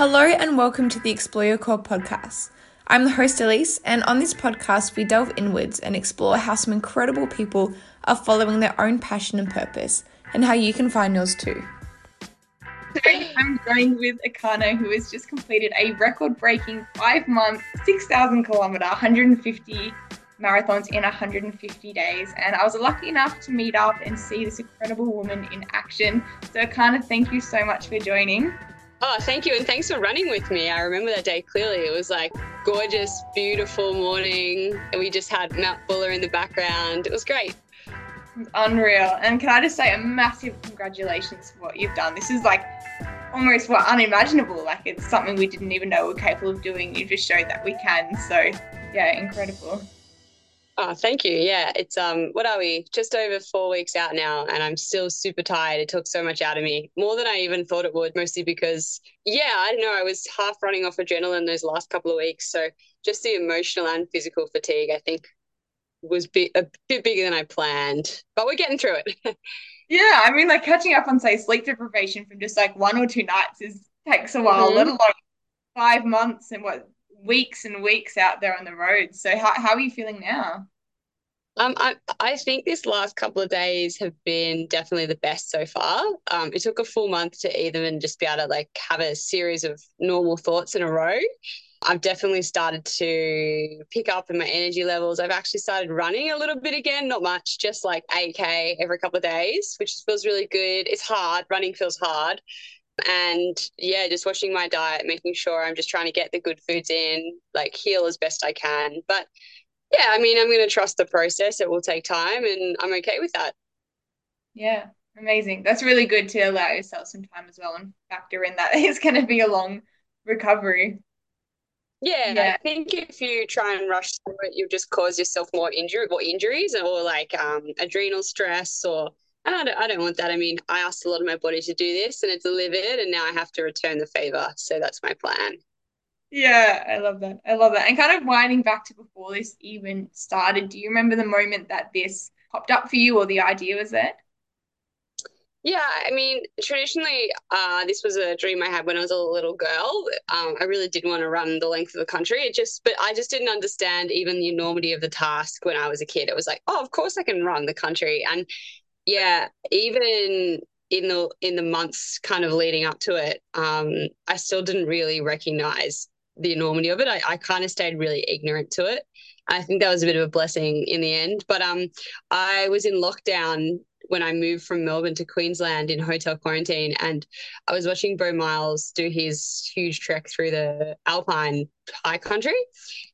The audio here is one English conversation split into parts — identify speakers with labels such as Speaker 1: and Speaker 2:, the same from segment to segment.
Speaker 1: Hello and welcome to the Explore Your Core podcast. I'm the host Elise, and on this podcast, we delve inwards and explore how some incredible people are following their own passion and purpose, and how you can find yours too. Today, I'm joined with Erchana, who has just completed a record breaking five month, 6,000 kilometer, 150 marathons in 150 days. And I was lucky enough to meet up and see this incredible woman in action. So, Erchana, thank you so much for joining.
Speaker 2: Oh, thank you. And thanks for running with me. I remember that day clearly. It was like gorgeous, beautiful morning. And we just had Mount Buller in the background. It was great.
Speaker 1: Unreal. And can I just say a massive congratulations for what you've done? This is like almost what unimaginable. Like it's something we didn't even know we we're capable of doing. You just showed that we can. So yeah, incredible.
Speaker 2: Oh, thank you. Yeah, it's um, what are we? Just over four weeks out now, and I'm still super tired. It took so much out of me, more than I even thought it would. Mostly because, yeah, I don't know, I was half running off adrenaline those last couple of weeks. So just the emotional and physical fatigue, I think, was a bit bigger than I planned. But we're getting through it.
Speaker 1: yeah, I mean, like catching up on say sleep deprivation from just like one or two nights is takes a while, mm-hmm. let alone five months and what weeks and weeks out there on the road. So how, how are you feeling now?
Speaker 2: Um, I, I think this last couple of days have been definitely the best so far. Um, it took a full month to even just be able to like have a series of normal thoughts in a row. I've definitely started to pick up in my energy levels. I've actually started running a little bit again, not much, just like 8K every couple of days, which feels really good. It's hard, running feels hard and yeah, just watching my diet, making sure I'm just trying to get the good foods in, like heal as best I can. But yeah, I mean, I'm going to trust the process. It will take time, and I'm okay with that.
Speaker 1: Yeah, amazing. That's really good to allow yourself some time as well and factor in that it's going to be a long recovery.
Speaker 2: Yeah, yeah, I think if you try and rush through it, you'll just cause yourself more injury or injuries or like um, adrenal stress or I don't, I don't want that. I mean, I asked a lot of my body to do this and it delivered, and now I have to return the favor. So that's my plan.
Speaker 1: Yeah, I love that. I love that. And kind of winding back to before this even started, do you remember the moment that this popped up for you or the idea was there?
Speaker 2: Yeah, I mean, traditionally, uh, this was a dream I had when I was a little girl. Um, I really did want to run the length of the country. It just, but I just didn't understand even the enormity of the task when I was a kid. It was like, oh, of course I can run the country, and yeah, even in the in the months kind of leading up to it, um, I still didn't really recognize the enormity of it. I, I kind of stayed really ignorant to it. I think that was a bit of a blessing in the end. But um, I was in lockdown when I moved from Melbourne to Queensland in hotel quarantine, and I was watching Beau Miles do his huge trek through the Alpine high country,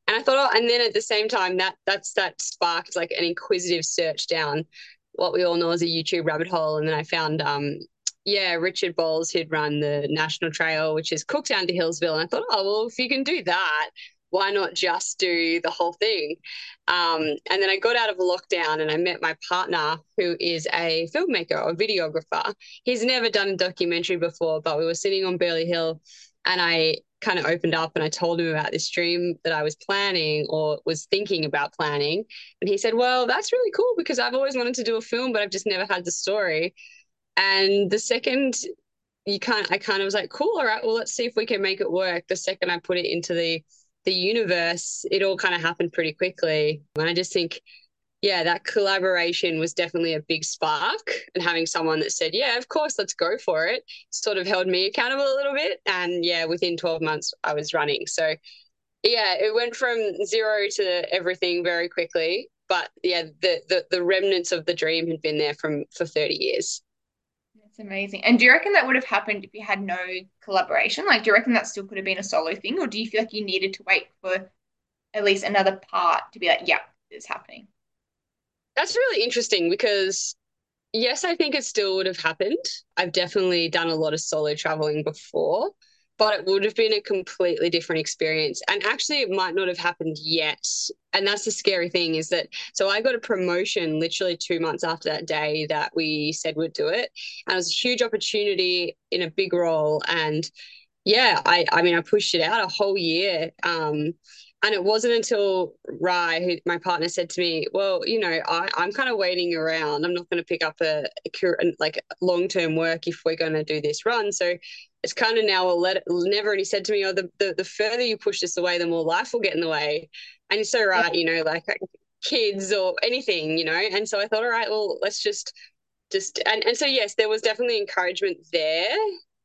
Speaker 2: and I thought, oh, and then at the same time, that that's that sparked like an inquisitive search down what we all know as a YouTube rabbit hole, and then I found um, yeah, Richard Bowles, who'd run the National Trail, which is Cooktown to Healesville. And I thought, oh, well, if you can do that, why not just do the whole thing? Um, and then I got out of lockdown and I met my partner, who is a filmmaker or videographer. He's never done a documentary before, but we were sitting on Burleigh Hill and I kind of opened up and I told him about this dream that I was planning or was thinking about planning. And he said, Well, that's really cool because I've always wanted to do a film, but I've just never had the story. And the second you kind I kind of was like, cool, all right, well, let's see if we can make it work. The second I put it into the the universe, it all kind of happened pretty quickly. And I just think, yeah, that collaboration was definitely a big spark. And having someone that said, yeah, of course, let's go for it, sort of held me accountable a little bit. And yeah, within 12 months, I was running. So yeah, it went from zero to everything very quickly. But yeah, the, the, the remnants of the dream had been there from for 30 years.
Speaker 1: That's amazing. And do you reckon that would have happened if you had no collaboration? Like, do you reckon that still could have been a solo thing, or do you feel like you needed to wait for at least another part to be like, yeah, it's happening?
Speaker 2: That's really interesting because yes, I think it still would have happened. I've definitely done a lot of solo traveling before but it would have been a completely different experience. And actually, it might not have happened yet. And that's the scary thing is that so I got a promotion literally two months after that day that we said we'd do it. And it was a huge opportunity in a big role. And yeah, I, I mean, I pushed it out a whole year. Um, and it wasn't until Rye, who my partner, said to me, "Well, you know, I, I'm kind of waiting around. I'm not going to pick up a, a like long term work if we're going to do this run. So it's kind of now a let never and he said to me oh the, the the further you push this away the more life will get in the way and you're so right you know like kids or anything you know and so i thought all right well let's just just and, and so yes there was definitely encouragement there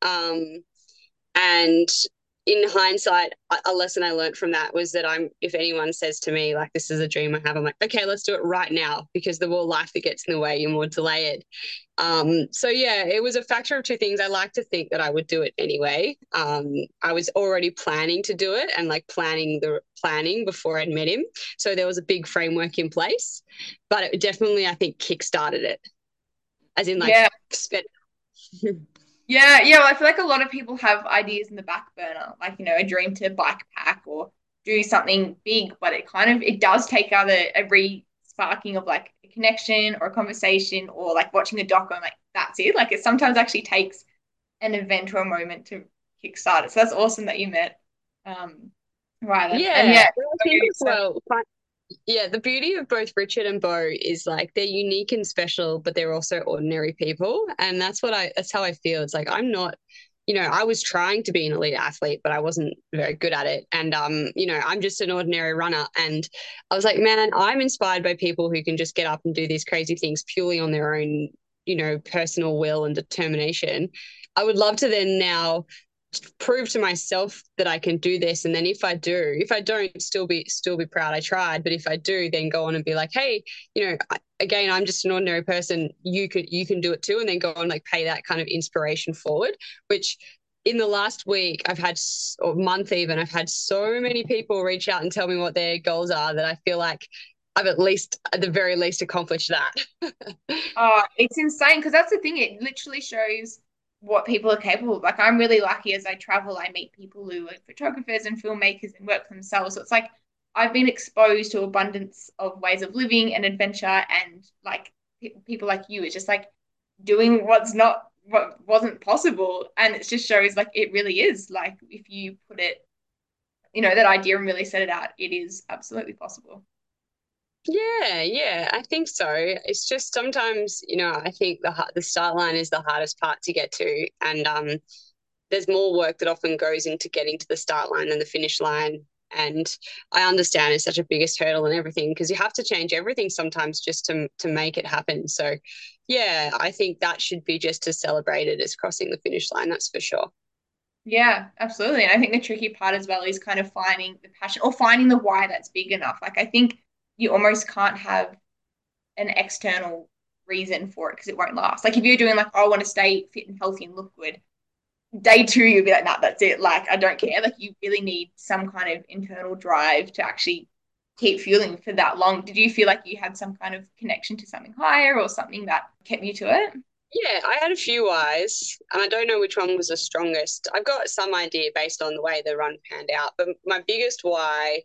Speaker 2: um and in hindsight, a lesson I learned from that was that I'm, if anyone says to me, like, this is a dream I have, I'm like, okay, let's do it right now because the more life that gets in the way, you're more delayed. Um, so, yeah, it was a factor of two things. I like to think that I would do it anyway. Um, I was already planning to do it and like planning the planning before I'd met him. So there was a big framework in place, but it definitely, I think, kick started it, as in, like, yeah. spent.
Speaker 1: Yeah, yeah. Well, I feel like a lot of people have ideas in the back burner, like you know, a dream to bike pack or do something big, but it kind of it does take either a re sparking of like a connection or a conversation or like watching a doc and like that's it. Like it sometimes actually takes an event or a moment to kickstart it. So that's awesome that you met um
Speaker 2: right. Yeah, and yeah. I think as well yeah, the beauty of both Richard and Beau is like they're unique and special, but they're also ordinary people. And that's what I that's how I feel. It's like I'm not, you know, I was trying to be an elite athlete, but I wasn't very good at it. And um, you know, I'm just an ordinary runner. And I was like, man, I'm inspired by people who can just get up and do these crazy things purely on their own, you know, personal will and determination. I would love to then now prove to myself that I can do this. And then if I do, if I don't, still be still be proud I tried. But if I do, then go on and be like, hey, you know, again, I'm just an ordinary person. You could you can do it too, and then go on like pay that kind of inspiration forward. Which in the last week, I've had or month even, I've had so many people reach out and tell me what their goals are that I feel like I've at least, at the very least, accomplished that.
Speaker 1: oh, it's insane because that's the thing. It literally shows what people are capable of. Like I'm really lucky as I travel, I meet people who are photographers and filmmakers and work for themselves. So it's like I've been exposed to abundance of ways of living and adventure and like people like you. It's just like doing what's not what wasn't possible. And it just shows like it really is. Like if you put it, you know, that idea and really set it out, it is absolutely possible.
Speaker 2: Yeah, yeah, I think so. It's just sometimes, you know, I think the the start line is the hardest part to get to, and um, there's more work that often goes into getting to the start line than the finish line. And I understand it's such a biggest hurdle and everything because you have to change everything sometimes just to to make it happen. So, yeah, I think that should be just as celebrated as crossing the finish line. That's for sure.
Speaker 1: Yeah, absolutely. And I think the tricky part as well is kind of finding the passion or finding the why that's big enough. Like I think you almost can't have an external reason for it because it won't last. Like if you're doing like, oh, I want to stay fit and healthy and look good, day two you'll be like, nah, that's it. Like I don't care. Like you really need some kind of internal drive to actually keep fueling for that long. Did you feel like you had some kind of connection to something higher or something that kept you to it?
Speaker 2: Yeah, I had a few whys, and I don't know which one was the strongest. I've got some idea based on the way the run panned out, but my biggest why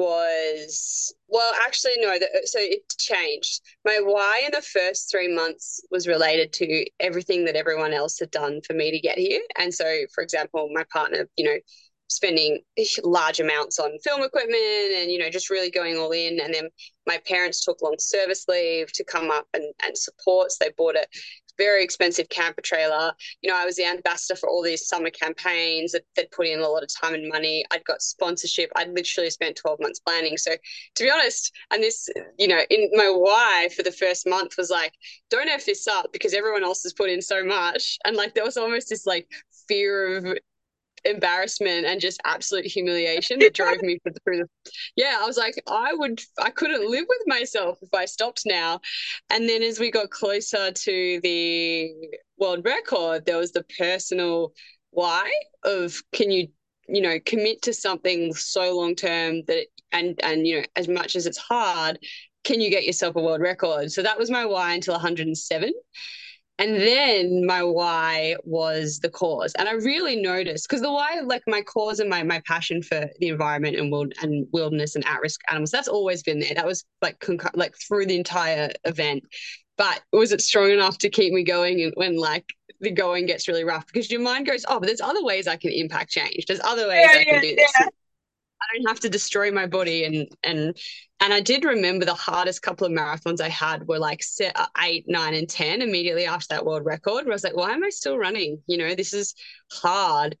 Speaker 2: was well actually no the, so it changed. My why in the first three months was related to everything that everyone else had done for me to get here. And so for example my partner you know spending large amounts on film equipment and you know just really going all in. And then my parents took long service leave to come up and, and support. So they bought a very expensive camper trailer. You know, I was the ambassador for all these summer campaigns that, that put in a lot of time and money. I'd got sponsorship. I'd literally spent 12 months planning. So to be honest, and this, you know, in my why for the first month was like, don't F this up because everyone else has put in so much. And like there was almost this like fear of embarrassment and just absolute humiliation that drove me through the yeah i was like i would i couldn't live with myself if i stopped now. And then as we got closer to the world record there was the personal why of can you you know commit to something so long term that and and you know as much as it's hard can you get yourself a world record? So that was my why until 107 and then my why was the cause. And I really noticed because the why, like my cause and my my passion for the environment and wild and wilderness and at-risk animals, that's always been there. That was like conc- like through the entire event. But was it strong enough to keep me going when like the going gets really rough? Because your mind goes, oh, but there's other ways I can impact change. There's other ways yeah, I can yeah, do this. Yeah. Don't have to destroy my body and and and I did remember the hardest couple of marathons I had were like set eight, nine, and ten immediately after that world record. Where I was like, why am I still running? You know, this is hard.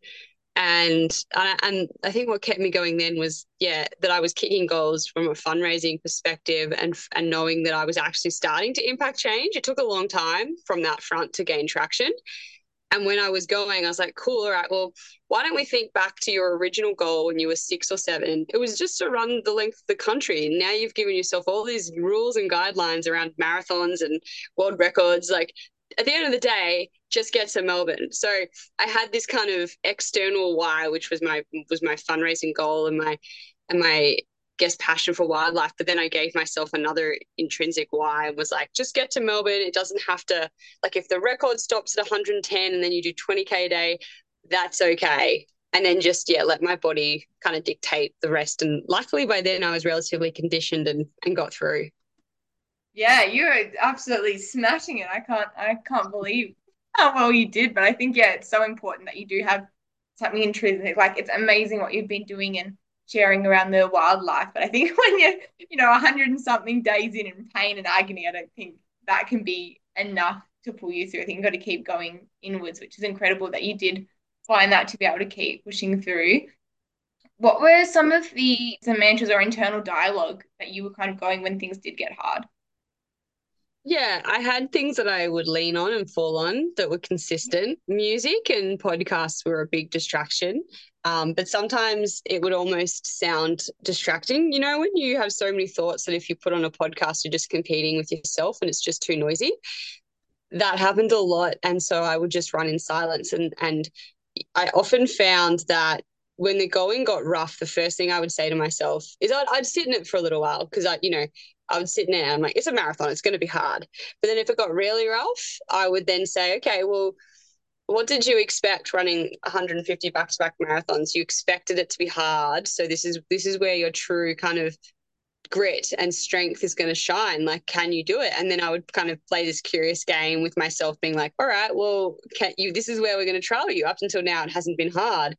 Speaker 2: And and I think what kept me going then was yeah that I was kicking goals from a fundraising perspective and and knowing that I was actually starting to impact change. It took a long time from that front to gain traction, and when I was going, I was like, cool, all right, well, why don't we think back to your original goal when you were six or seven? It was just to run the length of the country. Now you've given yourself all these rules and guidelines around marathons and world records. Like at the end of the day, just get to Melbourne. So I had this kind of external why, which was my was my fundraising goal and my and my guess passion for wildlife but then i gave myself another intrinsic why. And was like just get to melbourne. It doesn't have to like if the record stops at 110 and then you do 20k a day that's okay. And then just yeah let my body kind of dictate the rest. And luckily by then i was relatively conditioned and and got through.
Speaker 1: Yeah you're absolutely smashing it. I can't i can't believe how well you did. But i think yeah it's so important that you do have something intrinsic. Like it's amazing what you've been doing and sharing around the wildlife. But I think when you're, you know, 100 and something days in in pain and agony, I don't think that can be enough to pull you through. I think you've got to keep going inwards, which is incredible that you did find that to be able to keep pushing through. What were some of the, the mantras or internal dialogue that you were kind of going when things did get hard?
Speaker 2: Yeah, I had things that I would lean on and fall on that were consistent. Music and podcasts were a big distraction. Um, but sometimes it would almost sound distracting, you know, when you have so many thoughts that if you put on a podcast, you're just competing with yourself and it's just too noisy. That happened a lot. And so I would just run in silence. And and I often found that when the going got rough, the first thing I would say to myself is I'd, I'd sit in it for a little while because I, you know, I would sit there. And I'm like, it's a marathon. It's going to be hard. But then if it got really rough, I would then say, okay, well, what did you expect running 150 back-to-back marathons? You expected it to be hard. So this is this is where your true kind of grit and strength is going to shine like can you do it and then i would kind of play this curious game with myself being like all right well can you this is where we're going to trial you up until now it hasn't been hard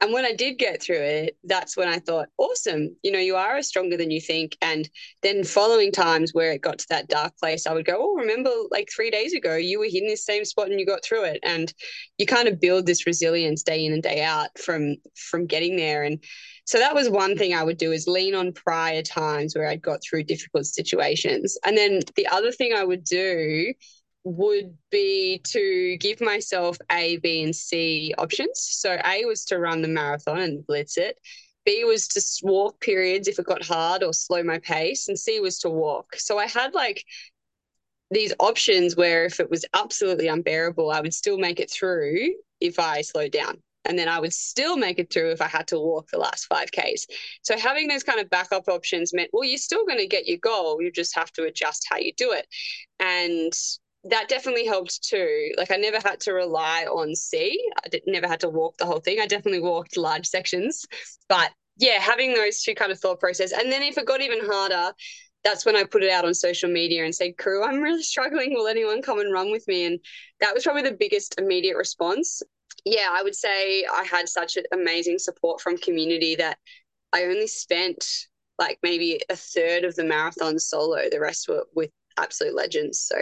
Speaker 2: and when I did get through it, that's when I thought, awesome, you know, you are stronger than you think. And then following times where it got to that dark place, I would go, oh, remember like three days ago, you were in this same spot and you got through it. And you kind of build this resilience day in and day out from from getting there. And so that was one thing I would do is lean on prior times where I'd got through difficult situations. And then the other thing I would do would be to give myself A, B, and C options. So A was to run the marathon and blitz it. B was to walk periods if it got hard or slow my pace, and C was to walk. So I had like these options where if it was absolutely unbearable, I would still make it through if I slowed down. And then I would still make it through if I had to walk the last 5Ks. So having those kind of backup options meant, well, you're still going to get your goal. You just have to adjust how you do it. And that definitely helped too. Like I never had to rely on C. I did, never had to walk the whole thing. I definitely walked large sections, but yeah, having those two kind of thought process. And then if it got even harder, that's when I put it out on social media and said, crew, I'm really struggling. Will anyone come and run with me? And that was probably the biggest immediate response. Yeah, I would say I had such an amazing support from community that I only spent like maybe a third of the marathon solo. The rest were with absolute legends. So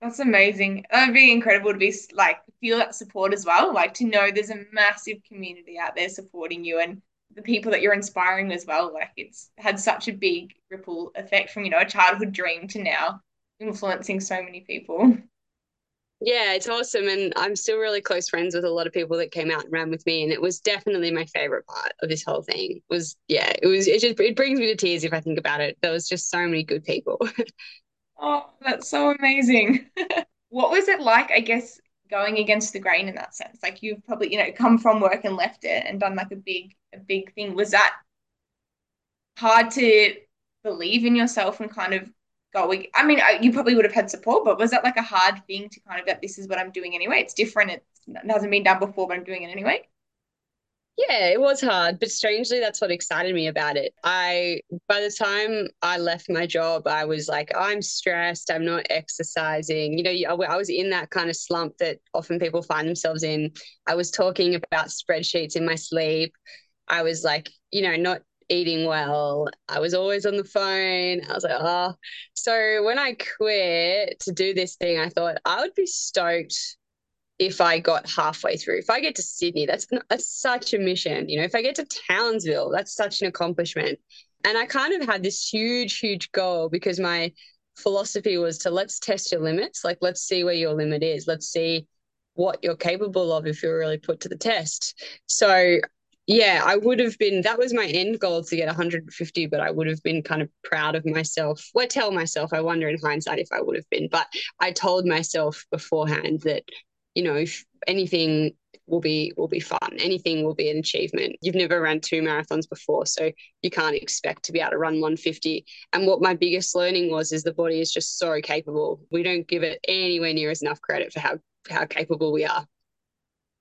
Speaker 1: that's amazing. That'd be incredible to be like feel that support as well. Like to know there's a massive community out there supporting you and the people that you're inspiring as well. Like it's had such a big ripple effect from, you know, a childhood dream to now influencing so many people.
Speaker 2: Yeah, it's awesome. And I'm still really close friends with a lot of people that came out and ran with me. And it was definitely my favorite part of this whole thing was, yeah, it was, it just, it brings me to tears if I think about it. There was just so many good people.
Speaker 1: Oh, that's so amazing. what was it like, I guess, going against the grain in that sense? Like you've probably, you know, come from work and left it and done like a big, a big thing. Was that hard to believe in yourself and kind of going? I mean, you probably would have had support, but was that like a hard thing to kind of that this is what I'm doing anyway? It's different. It's, it hasn't been done before, but I'm doing it anyway.
Speaker 2: Yeah, it was hard, but strangely, that's what excited me about it. I, by the time I left my job, I was like, I'm stressed. I'm not exercising. You know, I was in that kind of slump that often people find themselves in. I was talking about spreadsheets in my sleep. I was like you know, not eating well. I was always on the phone. I was like, oh. So when I quit to do this thing, I thought I would be stoked if I got halfway through. If I get to Sydney, that's that's such a mission. You know, if I get to Townsville, that's such an accomplishment. And I kind of had this huge, huge goal because my philosophy was to let's test your limits. Like, let's see where your limit is. Let's see what you're capable of if you're really put to the test. So yeah, I would have been, that was my end goal to get 150, but I would have been kind of proud of myself. Well, I tell myself, I wonder in hindsight if I would have been, but I told myself beforehand that, you know, anything will be will be fun. Anything will be an achievement. You've never run two marathons before, so you can't expect to be able to run 150. And what my biggest learning was is the body is just so capable. We don't give it anywhere near as enough credit for how how capable we are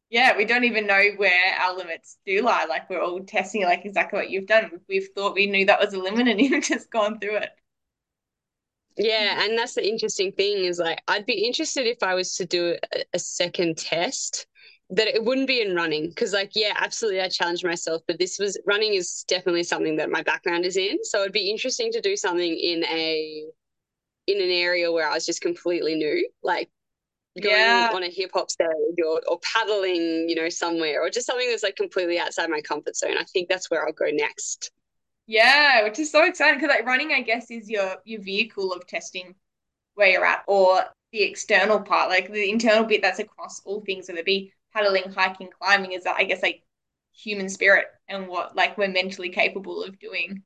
Speaker 1: yeah, we don't even know where our limits do lie. Like we're all testing like exactly what you've done. We've thought we knew that was a limit and you've just gone through it.
Speaker 2: Yeah, and that's the interesting thing is like I'd be interested if I was to do a, a second test that it wouldn't be in running because like yeah absolutely i challenged myself but this was running is definitely something that my background is in so it'd be interesting to do something in a in an area where i was just completely new like going yeah. on a hip hop stage or, or paddling, you know, somewhere or just something that's like completely outside my comfort zone. I think that's where I'll go next.
Speaker 1: Yeah, which is so exciting because like running, I guess, is your your vehicle of testing where you're at, or the external part, like the internal bit that's across all things, whether it be paddling, hiking, climbing, is that I guess like human spirit and what like we're mentally capable of doing.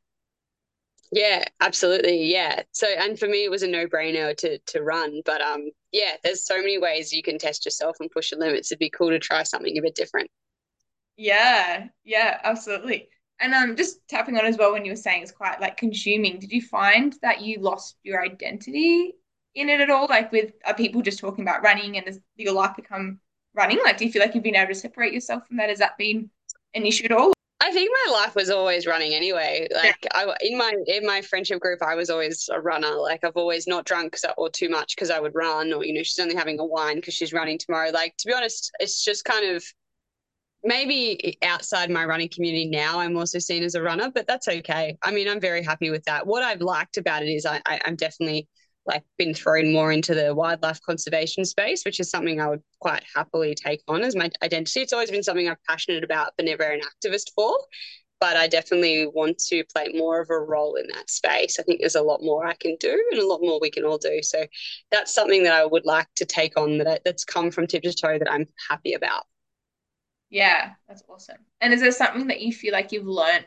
Speaker 2: Yeah, absolutely. Yeah. So, and for me, it was a no brainer to to run. But um, yeah, there's so many ways you can test yourself and push your limits. It'd be cool to try something a bit different.
Speaker 1: Yeah, yeah, absolutely. And um, just tapping on as well when you were saying it's quite like consuming. Did you find that you lost your identity in it at all? Like, with are people just talking about running and does your life become running? Like, do you feel like you've been able to separate yourself from that? Has that been an issue at all?
Speaker 2: I think my life was always running anyway. Like I, in my in my friendship group, I was always a runner. Like I've always not drunk or too much because I would run, or you know, she's only having a wine because she's running tomorrow. Like to be honest, it's just kind of maybe outside my running community now, I'm also seen as a runner, but that's okay. I mean, I'm very happy with that. What I've liked about it is I, I I'm definitely like been thrown more into the wildlife conservation space, which is something I would quite happily take on as my identity. It's always been something I'm passionate about, but never an activist for. But I definitely want to play more of a role in that space. I think there's a lot more I can do and a lot more we can all do. So that's something that I would like to take on that I, that's come from tip to toe that I'm happy about.
Speaker 1: Yeah, that's awesome. And is there something that you feel like you've learned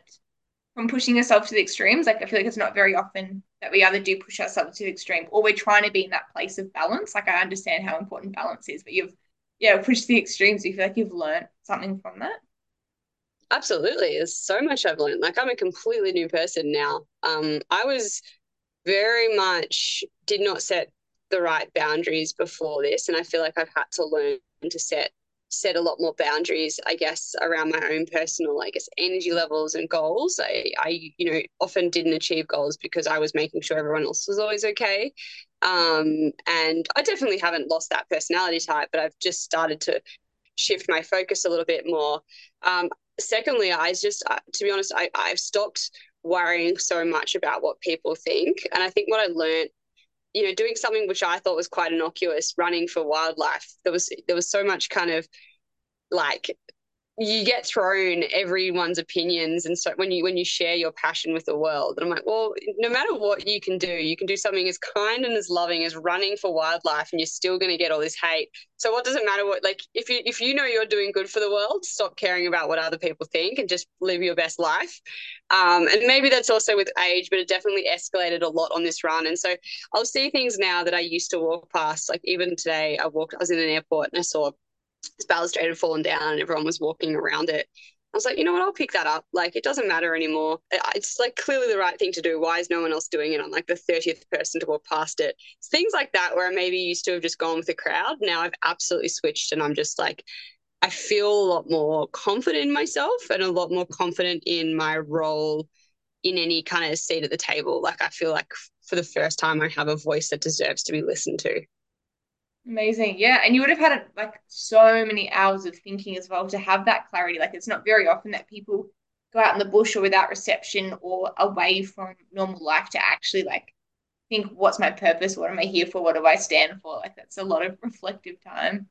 Speaker 1: from pushing yourself to the extremes? Like I feel like it's not very often that we either do push ourselves to the extreme or we're trying to be in that place of balance. Like I understand how important balance is, but you've yeah pushed the extremes. You feel like you've learned something from that.
Speaker 2: Absolutely, there's so much I've learned. Like I'm a completely new person now. Um, I was very much did not set the right boundaries before this, and I feel like I've had to learn to set set a lot more boundaries, I guess, around my own personal, I guess, energy levels and goals. I, I, you know, often didn't achieve goals because I was making sure everyone else was always okay. Um, and I definitely haven't lost that personality type, but I've just started to shift my focus a little bit more. Um, secondly, I just, uh, to be honest, I, I've stopped worrying so much about what people think. And I think what I learned you know doing something which i thought was quite innocuous running for wildlife. There was there was so much kind of like you get thrown everyone's opinions and so when you when you share your passion with the world. And i'm like well no matter what you can do you can do something as kind and as loving as running for wildlife and you're still going to get all this hate. So what does it matter what like if you if you know you're doing good for the world stop caring about what other people think and just live your best life. Um, and maybe that's also with age but it definitely escalated a lot on this run. And so i'll see things now that i used to walk past like even today i walked i was in an airport and i saw this balustrade had fallen down and everyone was walking around it. I was like, you know what? I'll pick that up. Like, it doesn't matter anymore. It's like clearly the right thing to do. Why is no one else doing it? I'm like the 30th person to walk past it. It's things like that where I maybe used to have just gone with the crowd. Now I've absolutely switched and I'm just like, I feel a lot more confident in myself and a lot more confident in my role in any kind of seat at the table. Like, I feel like for the first time, I have a voice that deserves to be listened to.
Speaker 1: Amazing. Yeah. And you would have had like so many hours of thinking as well to have that clarity. Like it's not very often that people go out in the bush or without reception or away from normal life to actually like think what's my purpose what am i here for what do i stand for like that's a lot of reflective time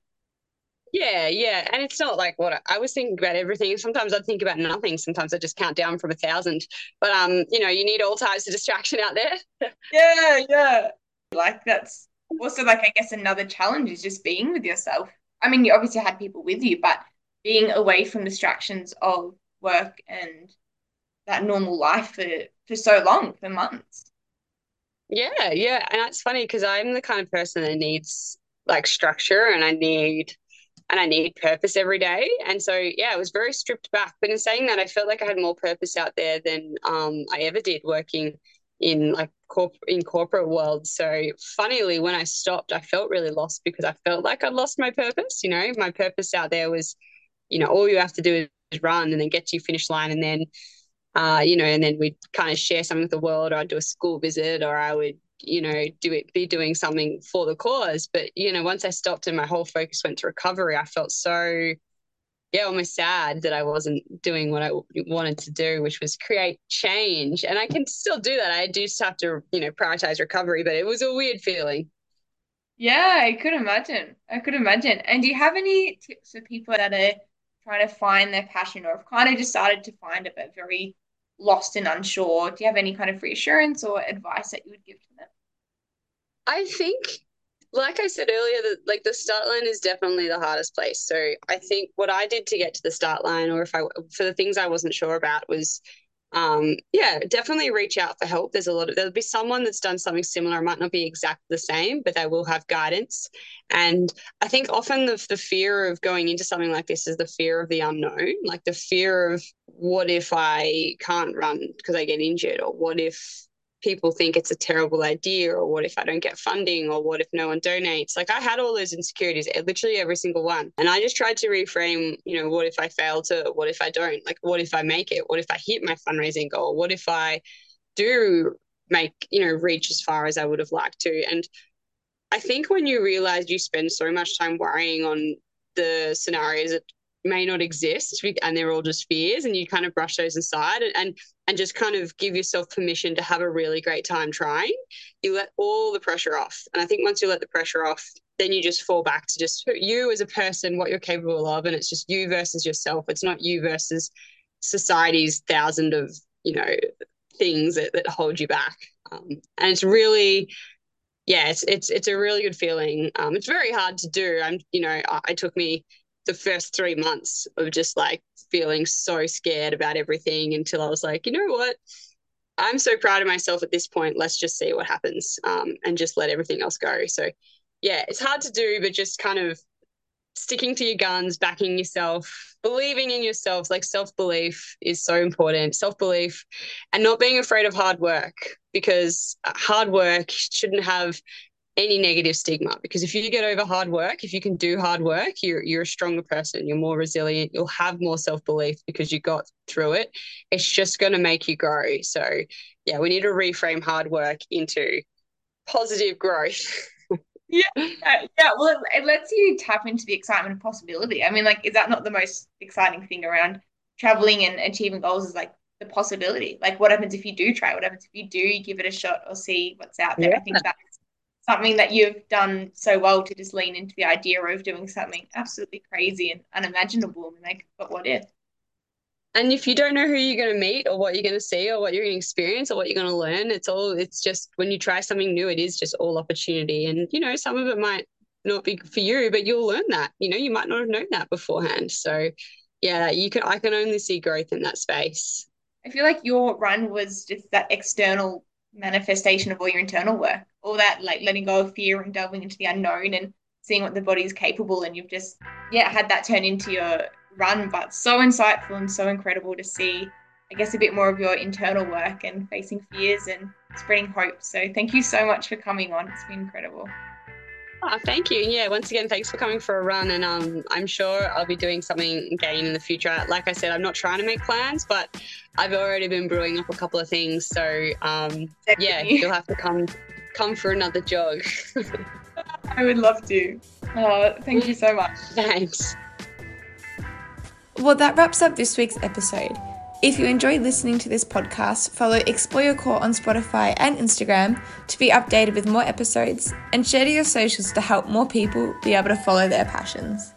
Speaker 2: yeah yeah and it's not like what i was thinking about everything sometimes I'd think about nothing sometimes i just count down from a thousand but um you know you need all types of distraction out there
Speaker 1: yeah yeah like that's also like i guess another challenge is just being with yourself. I mean you obviously had people with you but being away from distractions of work and that normal life for for so long for months.
Speaker 2: Yeah yeah. And that's funny because i'm the kind of person that needs like structure and i need and i need purpose every day. And so yeah it was very stripped back. But in saying that i felt like i had more purpose out there than um, i ever did working in like corp- in corporate world so funnily when i stopped i felt really lost because i felt like I'd lost my purpose you know my purpose out there was you know all you have to do is run and then get to your finish line and then uh, you know, and then we'd kind of share something with the world, or I'd do a school visit, or I would, you know, do it, be doing something for the cause. But you know, once I stopped and my whole focus went to recovery, I felt so, yeah, almost sad that I wasn't doing what I wanted to do, which was create change. And I can still do that. I do have to, you know, prioritize recovery, but it was a weird feeling.
Speaker 1: Yeah, I could imagine. I could imagine. And do you have any tips for people that are trying to find their passion or have kind of decided to find it but very lost and unsure do you have any kind of reassurance or advice that you would give to them
Speaker 2: i think like i said earlier like the start line is definitely the hardest place so i think what i did to get to the start line or if i for the things i wasn't sure about was um, yeah, definitely reach out for help. There's a lot of there'll be someone that's done something similar. It might not be exactly the same, but they will have guidance. And I think often the the fear of going into something like this is the fear of the unknown, like the fear of what if I can't run because I get injured, or what if people think it's a terrible idea or what if I don't get funding or what if no one donates? Like I had all those insecurities, eh, literally every single one. And I just tried to reframe, you know, what if I fail to, what if I don't? Like, what if I make it? What if I hit my fundraising goal? What if I do make, you know, reach as far as I would have liked to? And I think when you realize you spend so much time worrying on the scenarios that may not exist and they're all just fears and you kind of brush those aside and, and and just kind of give yourself permission to have a really great time trying you let all the pressure off. And i think once you let the pressure off then you just fall back to just you as a person what you're capable of and it's just you versus yourself. It's not you versus society's thousand of you know things that, that hold you back. Um, and it's really yeah it's it's it's a really good feeling. Um, it's very hard to do. I'm you know I, it took me the first three months of just like feeling so scared about everything until I was like, you know what? I'm so proud of myself at this point. Let's just see what happens um, and just let everything else go. So, yeah, it's hard to do, but just kind of sticking to your guns, backing yourself, believing in yourself. Like self belief is so important. Self belief and not being afraid of hard work because hard work shouldn't have any negative stigma because if you get over hard work if you can do hard work you're you're a stronger person you're more resilient you'll have more self-belief because you got through it. It's just going to make you grow. So yeah we need to reframe hard work into positive growth.
Speaker 1: Yeah uh, yeah well it lets you tap into the excitement of possibility. I mean like is that not the most exciting thing around traveling and achieving goals is like the possibility? Like what happens if you do try? What happens if you do give it a shot or see what's out there? Yeah. i think that's something that you've done so well to just lean into the idea of doing something absolutely crazy and unimaginable and like but what if?
Speaker 2: And if you don't know who you're going to meet or what you're going to see or what you're going to experience or what you're going to learn it's all it's just when you try something new it is just all opportunity. And you know some of it might not be for you but you'll learn that. You know you might not have known that beforehand. So yeah you can i can only see growth in that space.
Speaker 1: I feel like your run was just that external manifestation of all your internal work, all that like letting go of fear and delving into the unknown and seeing what the body is capable. And you've just, yeah, had that turn into your run, but so insightful and so incredible to see, I guess, a bit more of your internal work and facing fears and spreading hope. So thank you so much for coming on. It's been incredible.
Speaker 2: Oh, thank you. Yeah, once again, thanks for coming for a run. And um, I'm sure I'll be doing something again in the future. Like I said, I'm not trying to make plans, but I've already been brewing up a couple of things. So um, yeah, you'll have to come come for another jog.
Speaker 1: I would love to. Uh, thank you so much.
Speaker 2: Thanks.
Speaker 1: Well, that wraps up this week's episode. If you enjoyed listening to this podcast, follow Explore Your Core on Spotify and Instagram to be updated with more episodes and share to your socials to help more people be able to follow their passions.